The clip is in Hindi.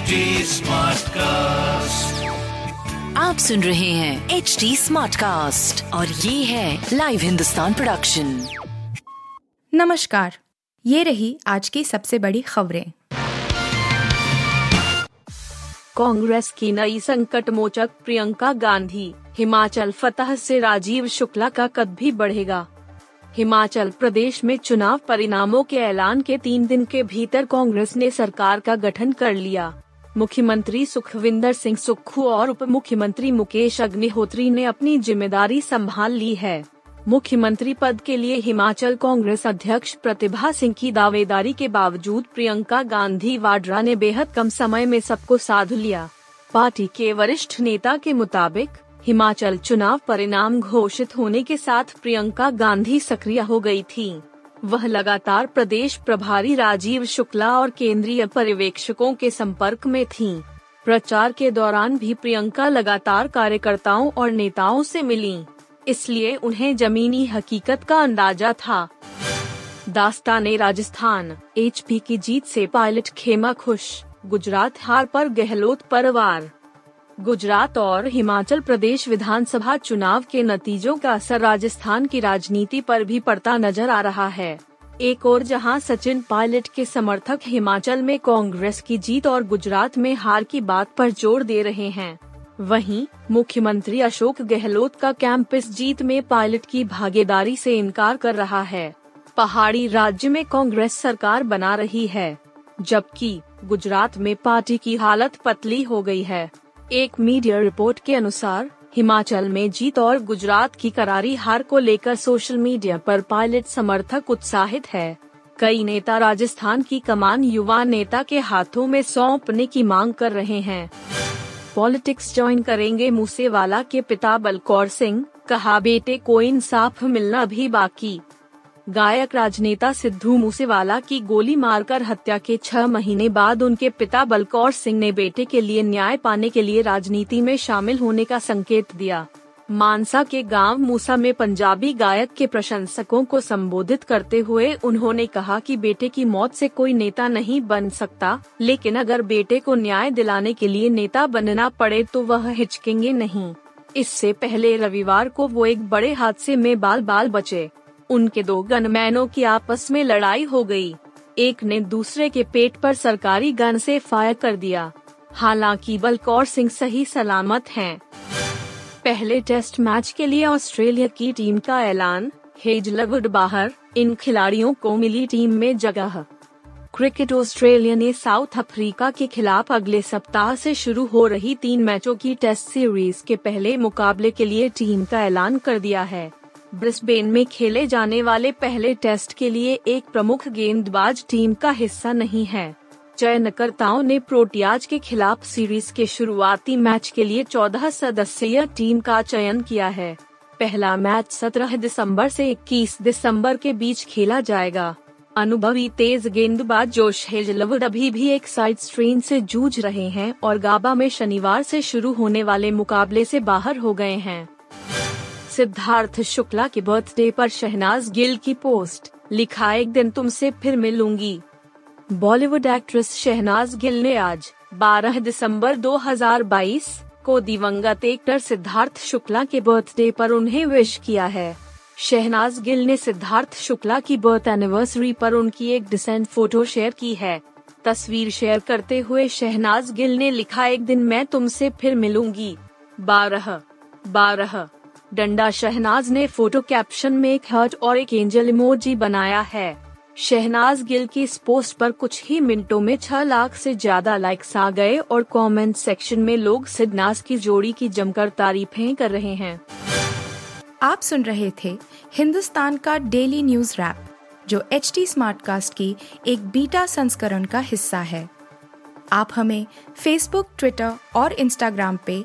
HD Smartcast. आप सुन रहे हैं एच डी स्मार्ट कास्ट और ये है लाइव हिंदुस्तान प्रोडक्शन नमस्कार ये रही आज की सबसे बड़ी खबरें। कांग्रेस की नई संकट मोचक प्रियंका गांधी हिमाचल फतह से राजीव शुक्ला का कद भी बढ़ेगा। हिमाचल प्रदेश में चुनाव परिणामों के ऐलान के तीन दिन के भीतर कांग्रेस ने सरकार का गठन कर लिया। मुख्यमंत्री सुखविंदर सिंह सुक्खू और उप मुख्यमंत्री मुकेश अग्निहोत्री ने अपनी ज़िम्मेदारी संभाल ली है। मुख्यमंत्री पद के लिए हिमाचल कांग्रेस अध्यक्ष प्रतिभा सिंह की दावेदारी के बावजूद प्रियंका गांधी वाड्रा ने बेहद कम समय में सबको साध लिया। पार्टी के वरिष्ठ नेता के मुताबिक, हिमाचल चुनाव परिणाम घोषित होने के साथ प्रियंका गांधी सक्रिय हो गई थी। वह लगातार प्रदेश प्रभारी राजीव शुक्ला और केंद्रीय पर्यवेक्षकों के संपर्क में थीं। प्रचार के दौरान भी प्रियंका लगातार कार्यकर्ताओं और नेताओं से मिली, इसलिए उन्हें जमीनी हकीकत का अंदाज़ा था दास्ता ने राजस्थान, एचपी की जीत से पायलट खेमा खुश, गुजरात हार पर गहलोत परवार गुजरात और हिमाचल प्रदेश विधानसभा चुनाव के नतीजों का असर राजस्थान की राजनीति पर भी पड़ता नज़र आ रहा है। एक और जहाँ सचिन पायलट के समर्थक हिमाचल में कांग्रेस की जीत और गुजरात में हार की बात पर ज़ोर दे रहे हैं। वहीं, मुख्यमंत्री अशोक गहलोत का कैंप इस जीत में पायलट की भागीदारी से इनकार कर रहा है। पहाड़ी राज्य में कांग्रेस सरकार बना रही है, जबकि गुजरात में पार्टी की हालत पतली हो गई है। एक मीडिया रिपोर्ट के अनुसार, हिमाचल में जीत और गुजरात की करारी हार को लेकर सोशल मीडिया पर पायलट समर्थक उत्साहित है। कई नेता राजस्थान की कमान युवा नेता के हाथों में सौंपने की मांग कर रहे हैं। पॉलिटिक्स ज्वाइन करेंगे मूसेवाला के पिता बलकौर सिंह, कहा, बेटे को इंसाफ मिलना भी बाकी। गायक राजनेता सिद्धू मूसेवाला की गोली मारकर हत्या के छह महीने बाद उनके पिता बलकौर सिंह ने बेटे के लिए न्याय पाने के लिए राजनीति में शामिल होने का संकेत दिया। मानसा के गाँव मूसा में पंजाबी गायक के प्रशंसकों को संबोधित करते हुए उन्होंने कहा कि बेटे की मौत से कोई नेता नहीं बन सकता, लेकिन अगर बेटे को न्याय दिलाने के लिए नेता बनना पड़े तो वह हिचकेंगे नहीं। इससे पहले रविवार को वो एक बड़े हादसे में बाल बाल बचे। उनके दो गनमैनों की आपस में लड़ाई हो गई। एक ने दूसरे के पेट पर सरकारी गन से फायर कर दिया हालाँकि बलकौर सिंह सही सलामत हैं। पहले टेस्ट मैच के लिए ऑस्ट्रेलिया की टीम का ऐलान हेजलवुड बाहर, इन खिलाड़ियों को मिली टीम में जगह क्रिकेट ऑस्ट्रेलिया ने साउथ अफ्रीका के खिलाफ अगले सप्ताह से शुरू हो रही तीन मैचों की टेस्ट सीरीज़ के पहले मुकाबले के लिए टीम का ऐलान कर दिया है ब्रिस्बेन में खेले जाने वाले पहले टेस्ट के लिए एक प्रमुख गेंदबाज टीम का हिस्सा नहीं है। चयनकर्ताओं ने प्रोटियाज के खिलाफ सीरीज़ के शुरुआती मैच के लिए 14 सदस्यीय टीम का चयन किया है। पहला मैच 17 दिसंबर से 21 दिसंबर के बीच खेला जाएगा। अनुभवी तेज गेंदबाज जोश हेजलवुड अभी भी एक साइड स्ट्रेन से जूझ रहे हैं और गाबा में शनिवार से शुरू होने वाले मुकाबले से बाहर हो गए हैं। सिद्धार्थ शुक्ला के बर्थडे पर शहनाज गिल की पोस्ट लिखा, एक दिन तुमसे फिर मिलूँगी। बॉलीवुड एक्ट्रेस शहनाज गिल ने आज 12 दिसंबर 2022 को दिवंगत एक्टर सिद्धार्थ शुक्ला के बर्थडे पर उन्हें विश किया है। शहनाज गिल ने सिद्धार्थ शुक्ला की बर्थ एनिवर्सरी पर उनकी एक डिसेंट फ़ोटो शेयर की है। तस्वीर शेयर करते हुए शहनाज गिल ने लिखा, एक दिन मैं तुमसे फिर मिलूँगी। बारह बारह। डंडा शहनाज ने फ़ोटो कैप्शन में एक हर्ट और एक एंजल इमोजी बनाया है। शहनाज गिल की इस पोस्ट पर कुछ ही मिनटों में छह लाख से ज़्यादा लाइक्स आ गए और कमेंट सेक्शन में लोग सिडनाज की जोड़ी की जमकर तारीफें कर रहे हैं। आप सुन रहे थे हिंदुस्तान का डेली न्यूज़ रैप जो एच टी कास्ट की एक बीटा संस्करण का हिस्सा है। आप हमें फेसबुक ट्विटर और इंस्टाग्राम पे